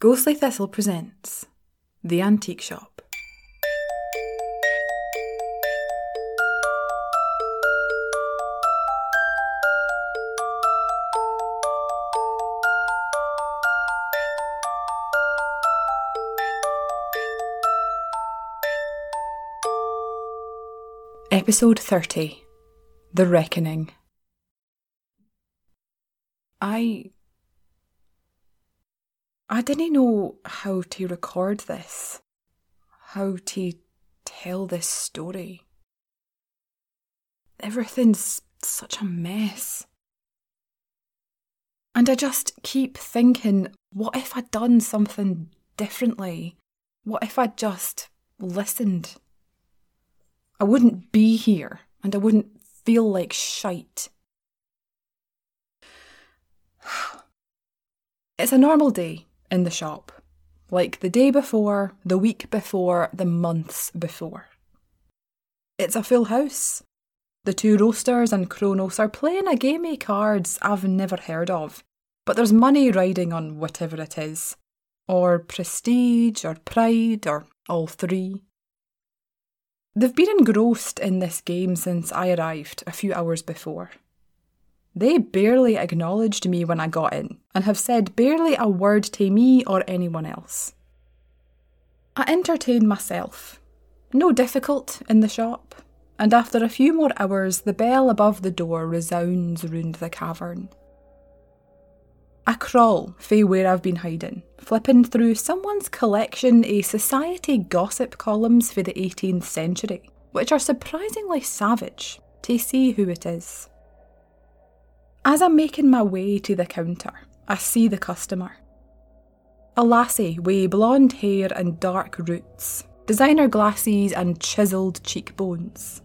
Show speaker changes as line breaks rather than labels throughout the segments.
Ghostly Thistle presents The Antique Shop. Episode 30 The Reckoning. I. I didn't know how to record this, how to tell this story. Everything's such a mess. And I just keep thinking, what if I'd done something differently? What if I'd just listened? I wouldn't be here and I wouldn't feel like shite. It's a normal day in the shop, like the day before, the week before, the months before. It's a full house. The two roasters and Kronos are playing a game of cards I've never heard of, but there's money riding on whatever it is, or prestige, or pride, or all three. They've been engrossed in this game since I arrived a few hours before. They barely acknowledged me when I got in and have said barely a word to me or anyone else. I entertain myself. No difficult in the shop, and after a few more hours, the bell above the door resounds round the cavern. I crawl fae where I've been hiding, flipping through someone's collection of society gossip columns for the 18th century, which are surprisingly savage, to see who it is. As I'm making my way to the counter, I see the customer. A lassie with blonde hair and dark roots, designer glasses and chiselled cheekbones.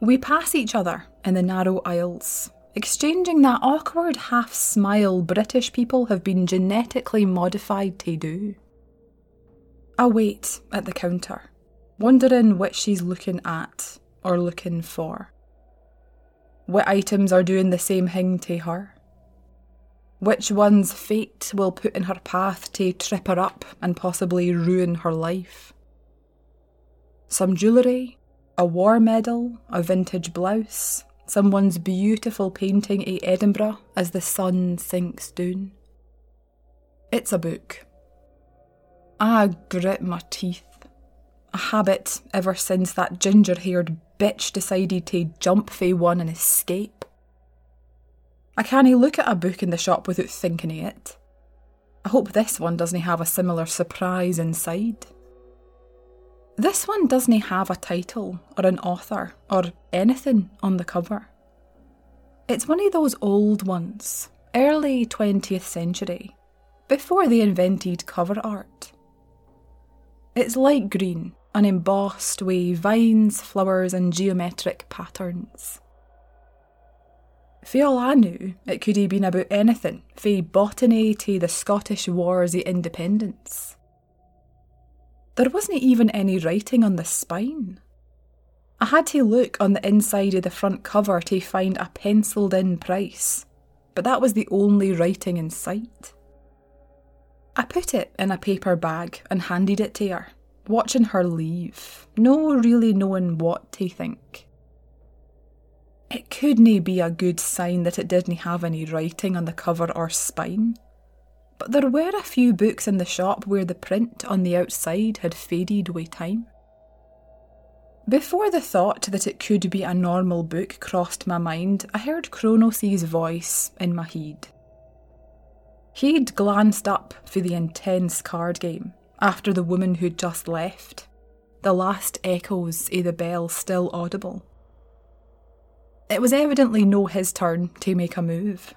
We pass each other in the narrow aisles, exchanging that awkward half smile British people have been genetically modified to do. I wait at the counter, wondering what she's looking at or looking for. What items are doing the same thing to her? Which one's fate will put in her path to trip her up and possibly ruin her life? Some jewellery, a war medal, a vintage blouse, someone's beautiful painting of Edinburgh as the sun sinks down. It's a book. I grit my teeth. A habit ever since that ginger haired bitch decided to jump fae one and escape. I can't look at a book in the shop without thinking of it. I hope this one doesn't have a similar surprise inside. This one doesn't have a title or an author or anything on the cover. It's one of those old ones, early 20th century, before they invented cover art. It's light green and embossed with vines, flowers, and geometric patterns. For all I knew, it could have been about anything, fae botany to the Scottish Wars of Independence. There wasn't even any writing on the spine. I had to look on the inside of the front cover to find a penciled in price, but that was the only writing in sight. I put it in a paper bag and handed it to her, watching her leave, no really knowing what to think. It couldn't be a good sign that it didn't have any writing on the cover or spine. But there were a few books in the shop where the print on the outside had faded with time. Before the thought that it could be a normal book crossed my mind, I heard Kronos' voice in my head. He'd glanced up for the intense card game after the woman who'd just left, the last echoes of the bell still audible. It was evidently no his turn to make a move.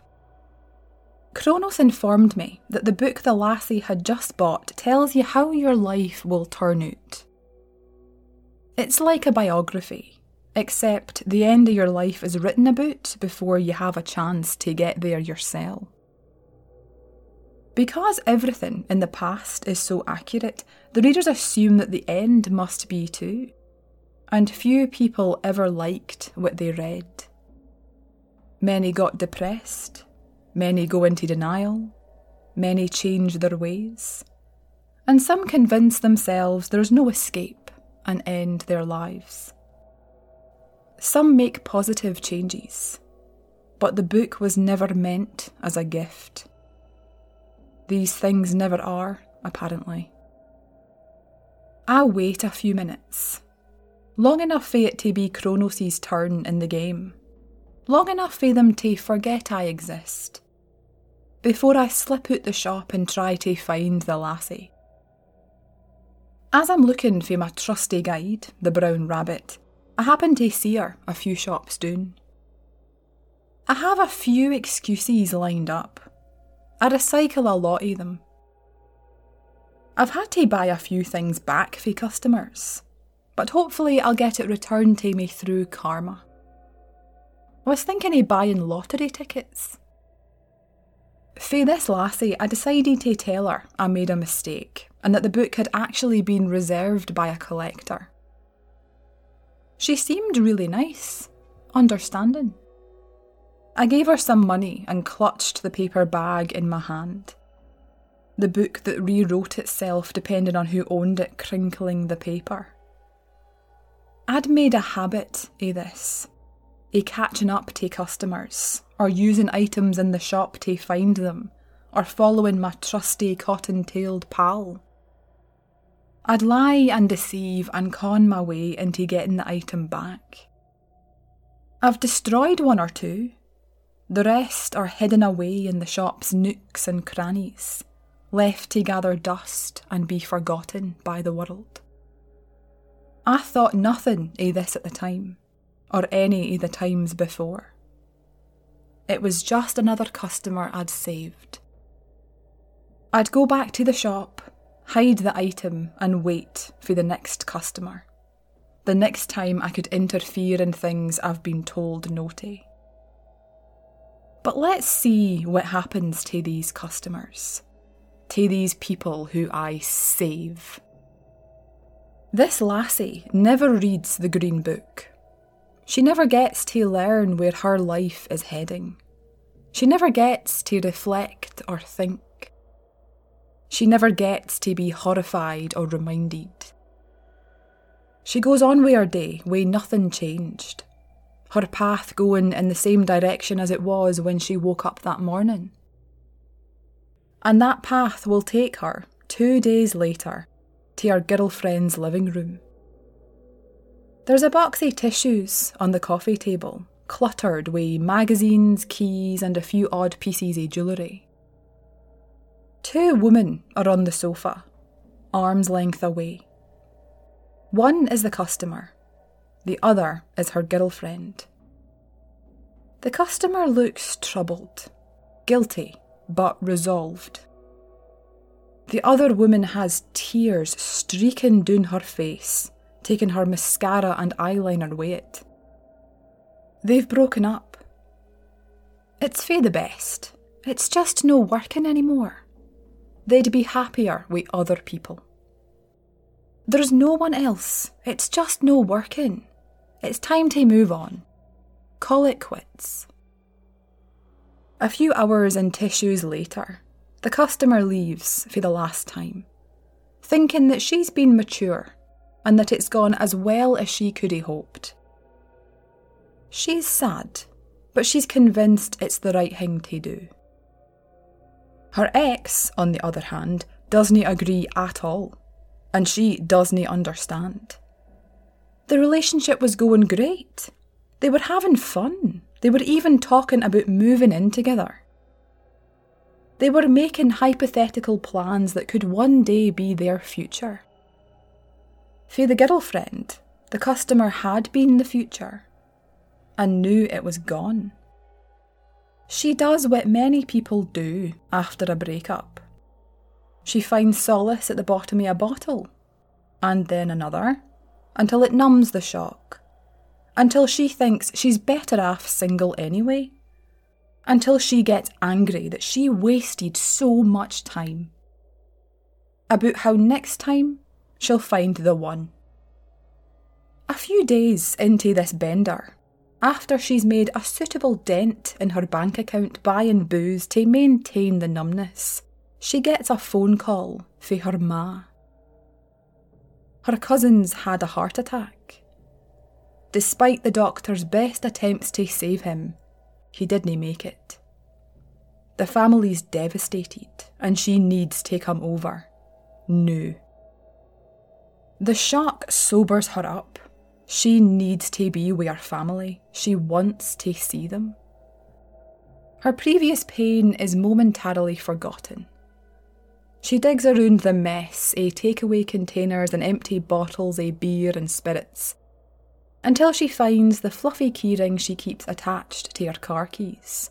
Kronos informed me that the book the lassie had just bought tells you how your life will turn out. It's like a biography, except the end of your life is written about before you have a chance to get there yourself. Because everything in the past is so accurate, the readers assume that the end must be too. And few people ever liked what they read. Many got depressed, Many go into denial. many change their ways, and some convince themselves there's no escape and end their lives. Some make positive changes, but the book was never meant as a gift. These things never are, apparently. I wait a few minutes, long enough for it to be Kronos' turn in the game, long enough for them to forget I exist, before I slip out the shop and try to find the lassie. As I'm looking for my trusty guide, the brown rabbit, I happen to see her a few shops down. I have a few excuses lined up. I recycle a lot of them. I've had to buy a few things back for customers, but hopefully I'll get it returned to me through karma. I was thinking of buying lottery tickets. For this lassie, I decided to tell her I made a mistake and that the book had actually been reserved by a collector. She seemed really nice, understanding. I gave her some money and clutched the paper bag in my hand. The book that rewrote itself depending on who owned it, crinkling the paper. I'd made a habit of this, a catching up to customers, or using items in the shop to find them, or following my trusty cotton tailed pal. I'd lie and deceive and con my way into getting the item back. I've destroyed one or two. The rest are hidden away in the shop's nooks and crannies, left to gather dust and be forgotten by the world. I thought nothing of this at the time, or any of the times before. It was just another customer I'd saved. I'd go back to the shop hide the item, and wait for the next customer. The next time I could interfere in things I've been told no to. But let's see what happens to these customers, to these people who I save. This lassie never reads the Green Book. She never gets to learn where her life is heading. She never gets to reflect or think. She never gets to be horrified or reminded. She goes on with her day, way nothing changed. Her path going in the same direction as it was when she woke up that morning. And that path will take her, two days later, to her girlfriend's living room. There's a box of tissues on the coffee table, cluttered with magazines, keys, and a few odd pieces of jewellery. Two women are on the sofa, arm's length away. One is the customer, the other is her girlfriend. The customer looks troubled, guilty, but resolved. The other woman has tears streaking down her face, taking her mascara and eyeliner with it. They've broken up. It's for the best. It's just no working anymore they'd be happier with other people. There's no one else. It's just no working. It's time to move on. Call it quits. A few hours and tissues later, the customer leaves for the last time, thinking that she's been mature and that it's gone as well as she could have hoped. She's sad, but she's convinced it's the right thing to do. Her ex, on the other hand, doesn't agree at all, and she doesn't understand. The relationship was going great. They were having fun. They were even talking about moving in together. They were making hypothetical plans that could one day be their future. For the girlfriend, the customer had been the future and knew it was gone. She does what many people do after a breakup. She finds solace at the bottom of a bottle, and then another, until it numbs the shock, until she thinks she's better off single anyway, until she gets angry that she wasted so much time. About how next time she'll find the one. A few days into this bender, after she's made a suitable dent in her bank account buying booze to maintain the numbness, she gets a phone call for her ma. Her cousin's had a heart attack. Despite the doctor's best attempts to save him, he didn't make it. The family's devastated and she needs to come over. No. The shock sobers her up. She needs to be with her family. She wants to see them. Her previous pain is momentarily forgotten. She digs around the mess eh, of takeaway containers and empty bottles of beer and spirits until she finds the fluffy keyring she keeps attached to her car keys.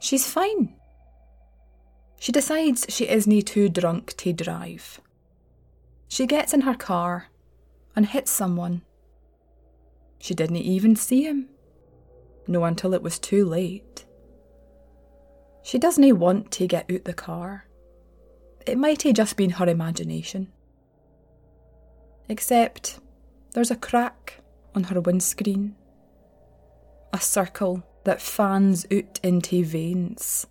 She's fine. She decides she isn't too drunk to drive. She gets in her car and hits someone. She didn't even see him. No, until it was too late. She doesn't want to get out the car. It might have just been her imagination. Except there's a crack on her windscreen. A circle that fans out into veins.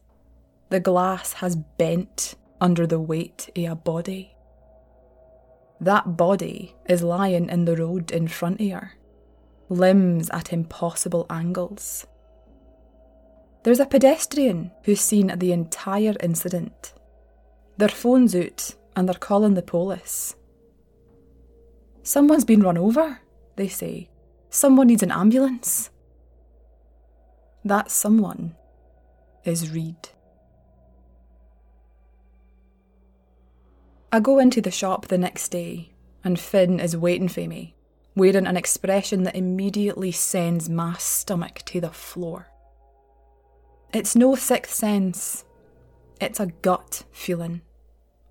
The glass has bent under the weight of a body. That body is lying in the road in front of her, limbs at impossible angles. There's a pedestrian who's seen the entire incident their phone's out and they're calling the police. Someone's been run over, they say. Someone needs an ambulance. That someone is Reid. I go into the shop the next day, and Finn is waiting for me, wearing an expression that immediately sends my stomach to the floor. It's no sixth sense, it's a gut feeling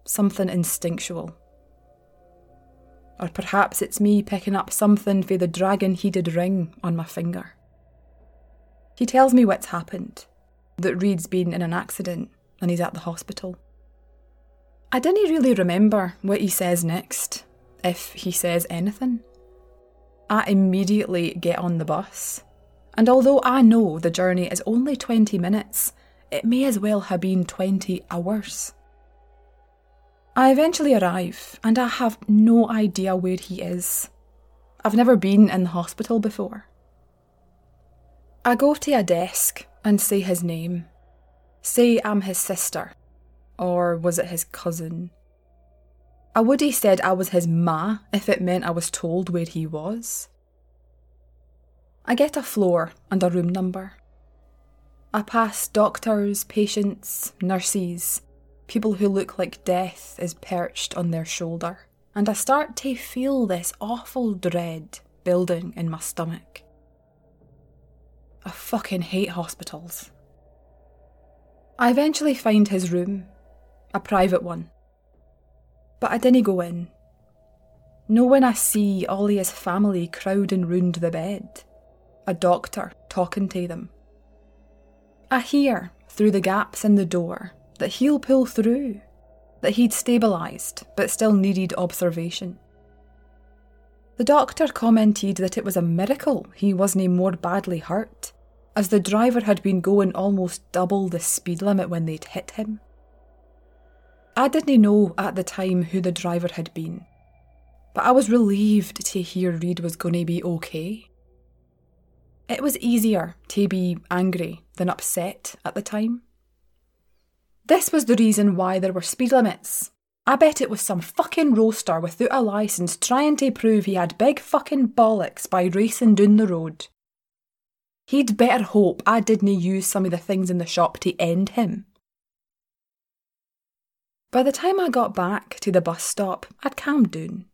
something instinctual. Or perhaps it's me picking up something for the dragon heated ring on my finger. He tells me what's happened that Reed's been in an accident and he's at the hospital. I didn't really remember what he says next, if he says anything. I immediately get on the bus, and although I know the journey is only 20 minutes, it may as well have been 20 hours. I eventually arrive, and I have no idea where he is. I've never been in the hospital before. I go to a desk and say his name. Say I'm his sister. Or was it his cousin? I would have said I was his ma if it meant I was told where he was. I get a floor and a room number. I pass doctors, patients, nurses, people who look like death is perched on their shoulder, and I start to feel this awful dread building in my stomach. I fucking hate hospitals. I eventually find his room, a private one. But I didn't go in. No when I see all his family crowding round the bed, a doctor talking to them. I hear, through the gaps in the door, that he'll pull through, that he'd stabilised but still needed observation. The doctor commented that it was a miracle he wasn't more badly hurt, as the driver had been going almost double the speed limit when they'd hit him. I didn't know at the time who the driver had been, but I was relieved to hear Reed was going to be okay. It was easier to be angry than upset at the time. This was the reason why there were speed limits. I bet it was some fucking roaster without a licence trying to prove he had big fucking bollocks by racing down the road. He'd better hope I didn't use some of the things in the shop to end him. By the time I got back to the bus stop, I'd calmed down.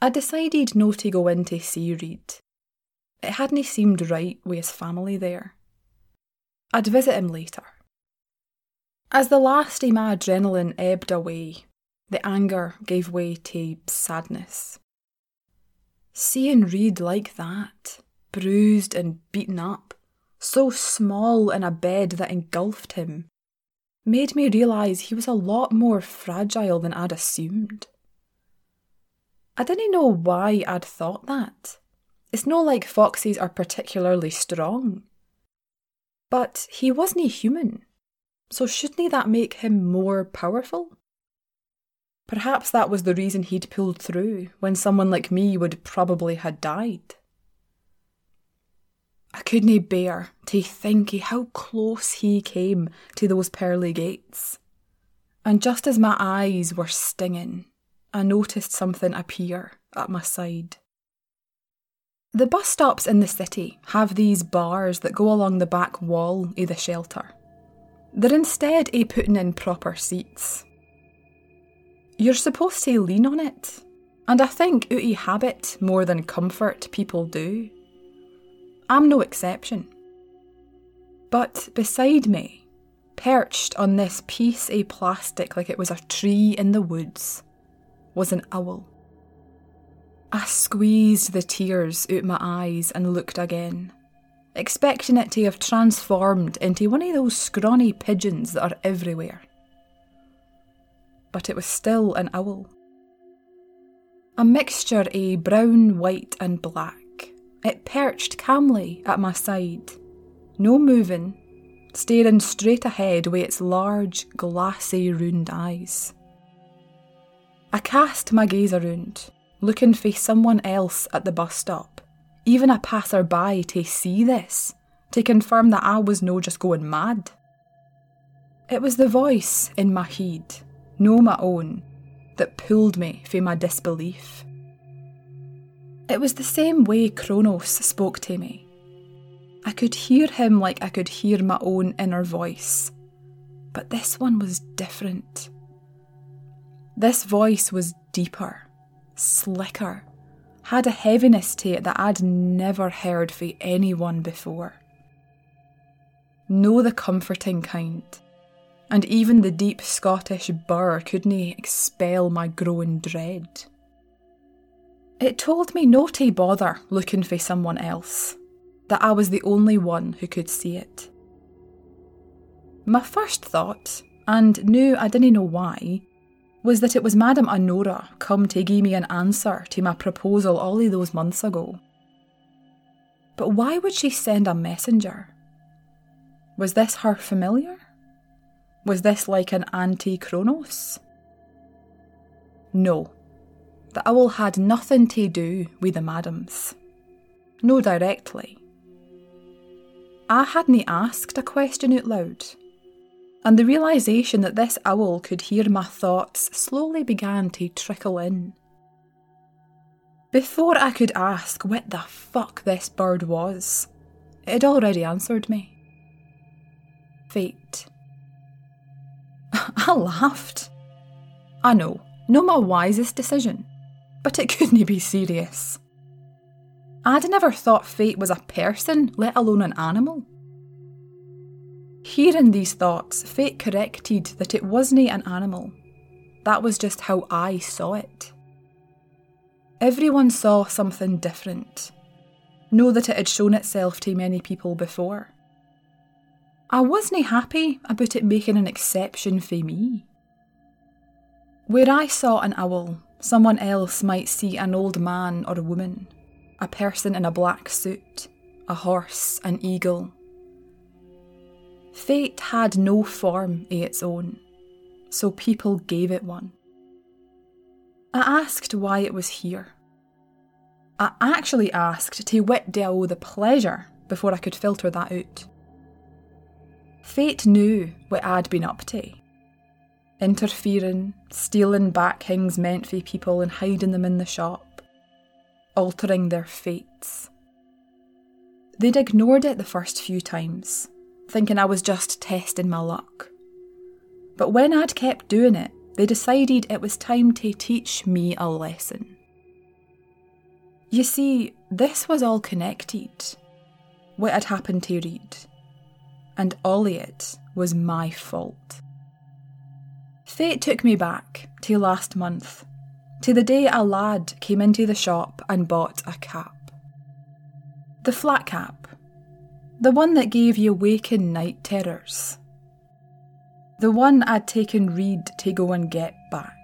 I decided not to go in to see Reid. It hadn't seemed right with his family there. I'd visit him later. As the last of my adrenaline ebbed away, the anger gave way to sadness. Seeing Reid like that, bruised and beaten up, so small in a bed that engulfed him, made me realise he was a lot more fragile than I'd assumed. I didn't know why I'd thought that. It's not like foxes are particularly strong. But he wasn't human so shouldn't that make him more powerful? Perhaps that was the reason he'd pulled through when someone like me would probably had died. I couldn't bear to think how close he came to those pearly gates. And just as my eyes were stinging, I noticed something appear at my side. The bus stops in the city have these bars that go along the back wall of the shelter. They're instead a putting in proper seats. You're supposed to lean on it, and I think ooty habit more than comfort people do. I'm no exception. But beside me, perched on this piece of plastic like it was a tree in the woods, was an owl. I squeezed the tears out my eyes and looked again, expecting it to have transformed into one of those scrawny pigeons that are everywhere. But it was still an owl. A mixture of brown, white, and black it perched calmly at my side, no moving, staring straight ahead with its large, glassy, round eyes. I cast my gaze around, looking for someone else at the bus stop, even a passer-by to see this, to confirm that I was no just going mad. It was the voice in my head, no my own, that pulled me from my disbelief. It was the same way Kronos spoke to me. I could hear him like I could hear my own inner voice. But this one was different. This voice was deeper, slicker, had a heaviness to it that I'd never heard from anyone before. No, the comforting kind, and even the deep Scottish burr couldn't expel my growing dread. It told me not to bother looking for someone else, that I was the only one who could see it. My first thought, and knew I didn't know why, was that it was Madame Honora come to give me an answer to my proposal all of those months ago. But why would she send a messenger? Was this her familiar? Was this like an anti Kronos? No, the owl had nothing to do with the madams. No directly. I hadn't asked a question out loud, and the realisation that this owl could hear my thoughts slowly began to trickle in. Before I could ask what the fuck this bird was, it had already answered me. Fate. I laughed. I know, not my wisest decision but it couldn't be serious. I'd never thought fate was a person, let alone an animal. Hearing these thoughts, fate corrected that it wasn't an animal. That was just how I saw it. Everyone saw something different. Know that it had shown itself to many people before. I wasn't happy about it making an exception for me. Where I saw an owl, Someone else might see an old man or a woman, a person in a black suit, a horse, an eagle. Fate had no form of its own, so people gave it one. I asked why it was here. I actually asked to I owe the pleasure before I could filter that out. Fate knew what I'd been up to interfering, stealing back things meant for people and hiding them in the shop, altering their fates. They'd ignored it the first few times, thinking I was just testing my luck. But when I'd kept doing it, they decided it was time to teach me a lesson. You see, this was all connected. What had happened to Reed. And all it was my fault. Fate took me back to last month, to the day a lad came into the shop and bought a cap. The flat cap, the one that gave you waking night terrors. The one I'd taken Reed to go and get back.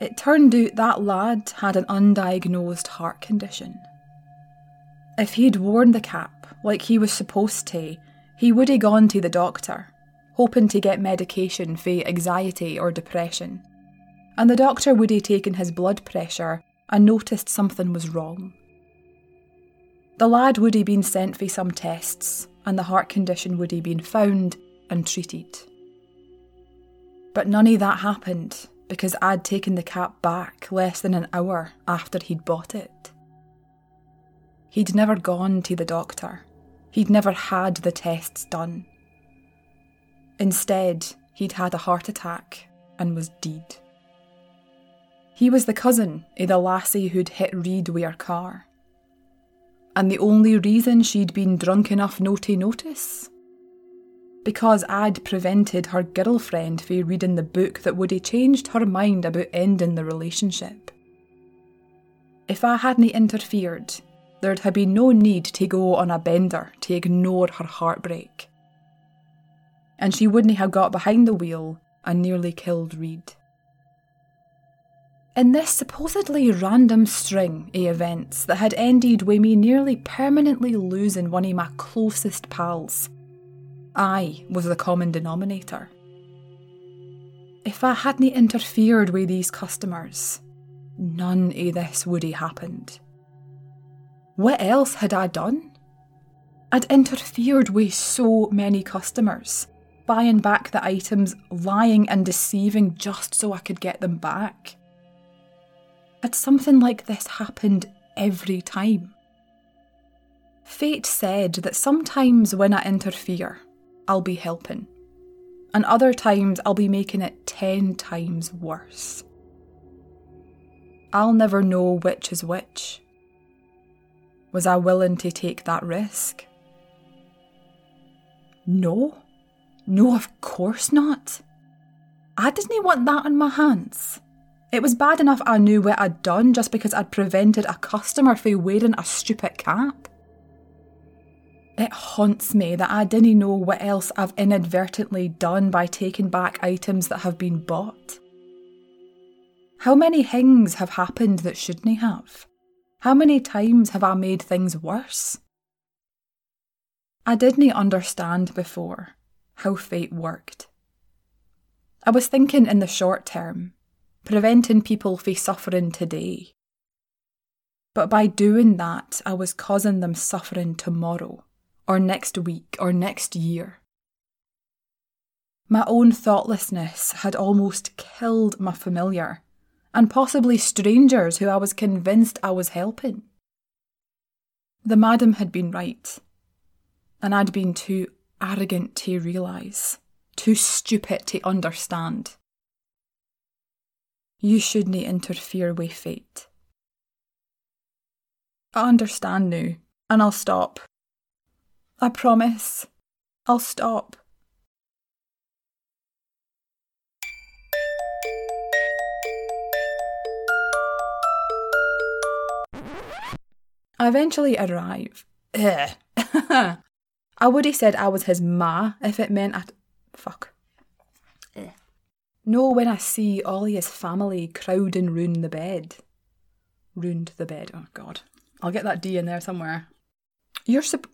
It turned out that lad had an undiagnosed heart condition. If he'd worn the cap like he was supposed to, he would have gone to the doctor hoping to get medication for anxiety or depression. And the doctor would have taken his blood pressure and noticed something was wrong. The lad would have been sent for some tests, and the heart condition would have been found and treated. But none of that happened because I'd taken the cap back less than an hour after he'd bought it. He'd never gone to the doctor. He'd never had the tests done. Instead, he'd had a heart attack and was dead. He was the cousin of the lassie who'd hit Reed with her car. And the only reason she'd been drunk enough no to notice? Because I'd prevented her girlfriend from reading the book that would have changed her mind about ending the relationship. If I hadn't interfered, there'd have been no need to go on a bender to ignore her heartbreak. And she wouldn't have got behind the wheel and nearly killed Reed. In this supposedly random string of events that had ended with me nearly permanently losing one of my closest pals, I was the common denominator. If I hadn't interfered with these customers, none of this would have happened. What else had I done? I'd interfered with so many customers, buying back the items, lying and deceiving just so I could get them back. Had something like this happened every time? Fate said that sometimes when I interfere, I'll be helping, and other times I'll be making it ten times worse. I'll never know which is which. Was I willing to take that risk? No. No, of course not. I didn't want that on my hands. It was bad enough I knew what I'd done just because I'd prevented a customer from wearing a stupid cap. It haunts me that I didn't know what else I've inadvertently done by taking back items that have been bought. How many things have happened that shouldn't have? How many times have I made things worse? I didn't understand before how fate worked. I was thinking in the short term, preventing people from suffering today. But by doing that, I was causing them suffering tomorrow, or next week, or next year. My own thoughtlessness had almost killed my familiar, and possibly strangers who I was convinced I was helping. The madam had been right, and I'd been too arrogant to realise, too stupid to understand. You shouldn't interfere with fate. I understand now, and I'll stop. I promise. I'll stop. I eventually arrive. I would have said I was his ma if it meant I'd Fuck. No, when I see all his family crowding round the bed. Round the bed. Oh, God. I'll get that D in there somewhere. You're sup.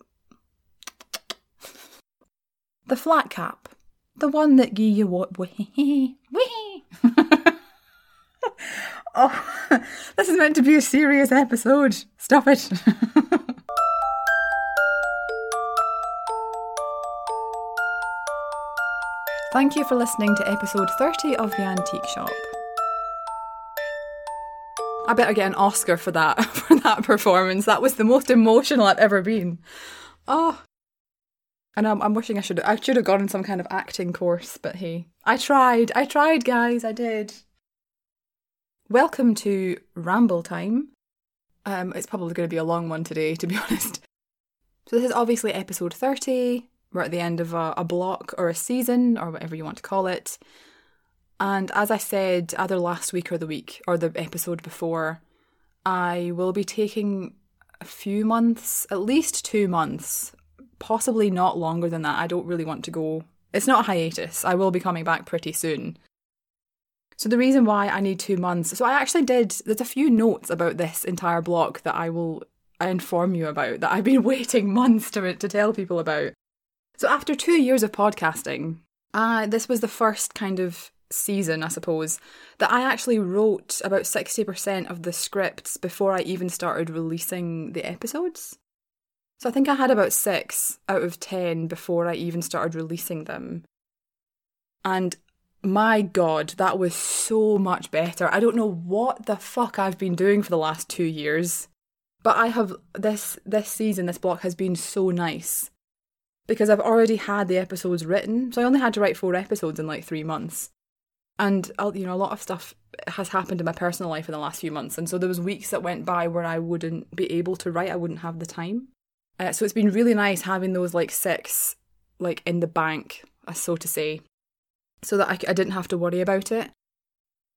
The flat cap. The one that gave you what? Wee. Wee. oh, this is meant to be a serious episode. Stop it. Thank you for listening to episode 30 of The Antique Shop. I better get an Oscar for that for that performance. That was the most emotional I've ever been. Oh, and I'm, I'm wishing I should I should have gone on some kind of acting course, but hey, I tried. I tried, guys. I did. Welcome to Ramble Time. Um, it's probably going to be a long one today, to be honest. So this is obviously episode 30. We're at the end of a, a block or a season or whatever you want to call it. And as I said, either last week or the week or the episode before, I will be taking a few months, at least two months, possibly not longer than that. I don't really want to go. It's not a hiatus. I will be coming back pretty soon. So the reason why I need two months, so I actually did. There's a few notes about this entire block that I will inform you about that I've been waiting months to to tell people about. So, after two years of podcasting, Uh, this was the first kind of season, I suppose, that I actually wrote about 60% of the scripts before I even started releasing the episodes. So I think I had about six out of 10 before I even started releasing them. And my god, that was so much better. I don't know what the fuck I've been doing for the last 2 years, but I have this this season this block has been so nice because I've already had the episodes written. So I only had to write 4 episodes in like 3 months. And you know, a lot of stuff has happened in my personal life in the last few months, and so there was weeks that went by where I wouldn't be able to write. I wouldn't have the time. Uh, so it's been really nice having those like six, like in the bank, so to say, so that I, I didn't have to worry about it.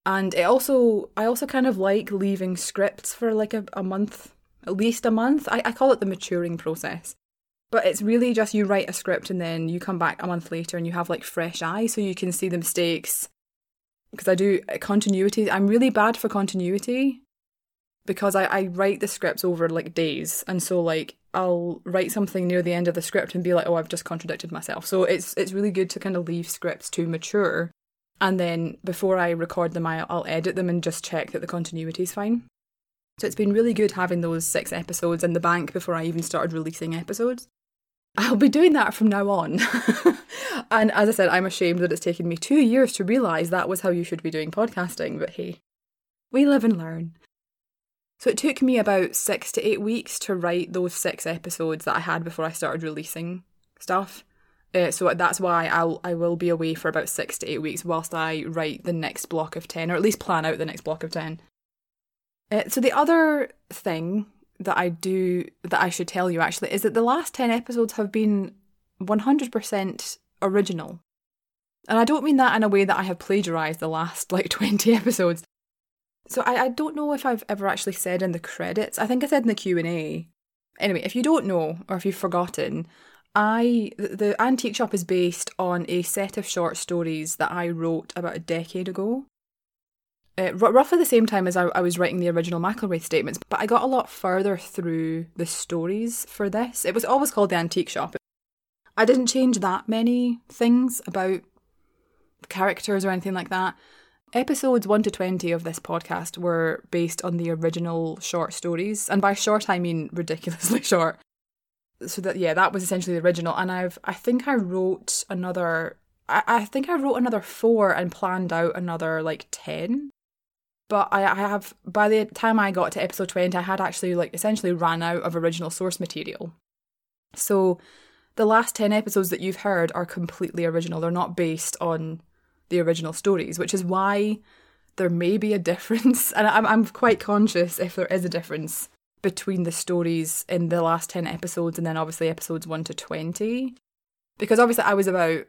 And it also, I also kind of like leaving scripts for like a, a month, at least a month. I, I call it the maturing process. But it's really just you write a script and then you come back a month later and you have like fresh eyes so you can see the mistakes. Because I do uh, continuity, I'm really bad for continuity because I, I write the scripts over like days. And so, like, I'll write something near the end of the script and be like, oh, I've just contradicted myself. So it's it's really good to kind of leave scripts to mature, and then before I record them, I, I'll edit them and just check that the continuity is fine. So it's been really good having those six episodes in the bank before I even started releasing episodes. I'll be doing that from now on. and as I said, I'm ashamed that it's taken me two years to realise that was how you should be doing podcasting, but hey, we live and learn. So it took me about six to eight weeks to write those six episodes that I had before I started releasing stuff. Uh, so that's why I'll I will be away for about six to eight weeks whilst I write the next block of ten, or at least plan out the next block of ten. Uh, so the other thing that I do that I should tell you actually is that the last ten episodes have been one hundred percent original, and I don't mean that in a way that I have plagiarized the last like twenty episodes. So I, I don't know if I've ever actually said in the credits. I think I said in the Q and A. Anyway, if you don't know or if you've forgotten, I the antique shop is based on a set of short stories that I wrote about a decade ago. Uh, r- roughly the same time as I, I was writing the original McIlwraith statements, but I got a lot further through the stories for this. It was always called the antique shop. I didn't change that many things about characters or anything like that. Episodes 1 to 20 of this podcast were based on the original short stories, and by short I mean ridiculously short. So that yeah, that was essentially the original, and I've I think I wrote another I, I think I wrote another four and planned out another like ten. But I, I have by the time I got to episode 20, I had actually like essentially ran out of original source material. So the last 10 episodes that you've heard are completely original. They're not based on the original stories, which is why there may be a difference. And I'm, I'm quite conscious if there is a difference between the stories in the last 10 episodes and then obviously episodes 1 to 20. Because obviously I was about,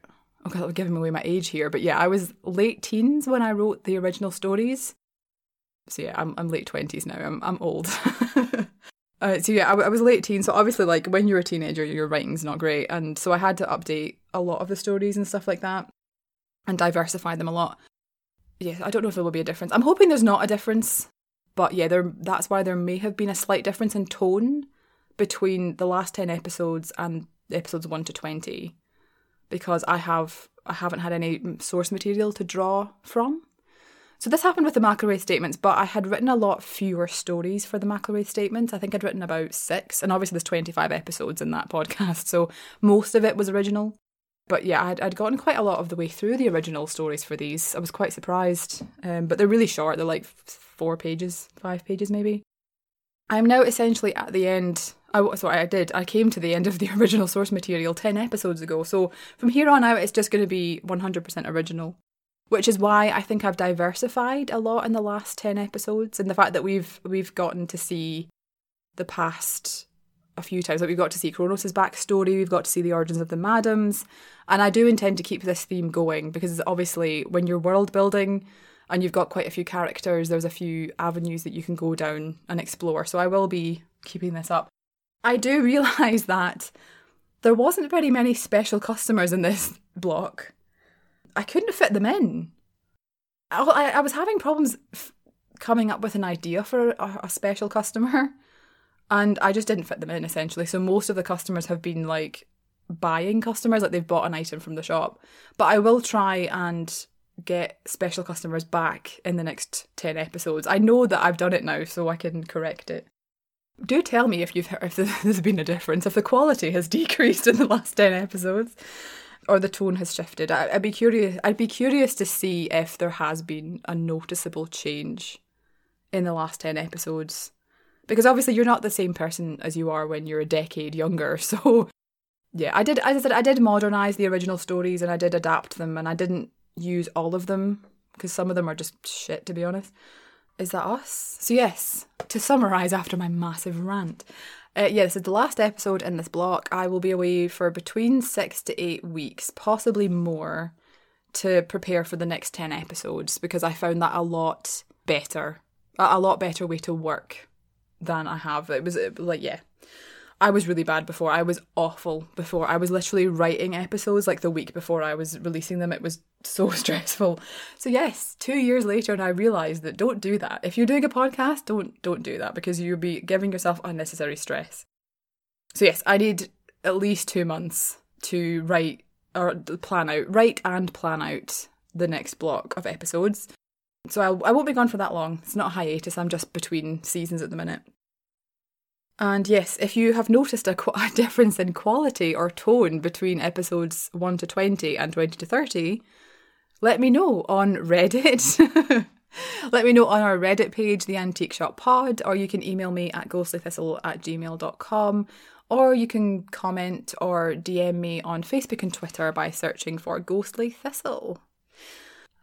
okay, I'm giving away my age here, but yeah, I was late teens when I wrote the original stories. So yeah, I'm, I'm late 20s now, I'm, I'm old. uh, so yeah, I, I was late teens. So obviously, like when you're a teenager, your writing's not great. And so I had to update a lot of the stories and stuff like that and diversify them a lot. Yeah, I don't know if there will be a difference. I'm hoping there's not a difference, but yeah, there that's why there may have been a slight difference in tone between the last 10 episodes and episodes 1 to 20 because I have I haven't had any source material to draw from. So this happened with the McIlwraith statements, but I had written a lot fewer stories for the McIlwraith statements. I think I'd written about six, and obviously there's 25 episodes in that podcast, so most of it was original but yeah, I'd, I'd gotten quite a lot of the way through the original stories for these. I was quite surprised. Um, but they're really short. They're like four pages, five pages maybe. I'm now essentially at the end. I, sorry, I did. I came to the end of the original source material 10 episodes ago. So from here on out, it's just going to be 100% original. Which is why I think I've diversified a lot in the last 10 episodes and the fact that we've we've gotten to see the past a few times. Like we've got to see Kronos' backstory, we've got to see the origins of the Madams, and I do intend to keep this theme going because obviously when you're world building and you've got quite a few characters, there's a few avenues that you can go down and explore. So I will be keeping this up. I do realise that there wasn't very many special customers in this block. I couldn't fit them in. I, I was having problems f- coming up with an idea for a, a special customer and I just didn't fit them in essentially. So most of the customers have been like buying customers, like they've bought an item from the shop. But I will try and get special customers back in the next 10 episodes. I know that I've done it now, so I can correct it. Do tell me if you've if there's been a difference, if the quality has decreased in the last 10 episodes or the tone has shifted. I, would be curious I'd be curious to see if there has been a noticeable change in the last 10 episodes. Because obviously you're not the same person as you are when you're a decade younger. So yeah, I did as I said I did modernize the original stories and I did adapt them and I didn't use all of them because some of them are just shit to be honest. Is that us? So yes, to summarize after my massive rant. Uh, yeah, this is the last episode in this block. I will be away for between six to eight weeks, possibly more, to prepare for the next 10 episodes because I found that a lot better. A lot better way to work than I have. It was like, yeah, I was really bad before. I was awful before. I was literally writing episodes like the week before I was releasing them. It was so stressful. So yes, 2 years later and I realized that don't do that. If you're doing a podcast, don't don't do that because you'll be giving yourself unnecessary stress. So yes, I need at least 2 months to write or plan out, write and plan out the next block of episodes. So I, I won't be gone for that long. It's not a hiatus. I'm just between seasons at the minute. And yes, if you have noticed a, a, difference in quality or tone between episodes 1 to 20 and 20 to 30, let me know on Reddit. let me know on our Reddit page, the Antique Shop Pod, or you can email me at ghostlythistle at gmail.com, or you can comment or DM me on Facebook and Twitter by searching for Ghostly Thistle.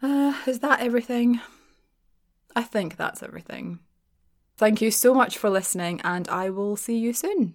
Uh, is that everything? I think that's everything. Thank you so much for listening, and I will see you soon.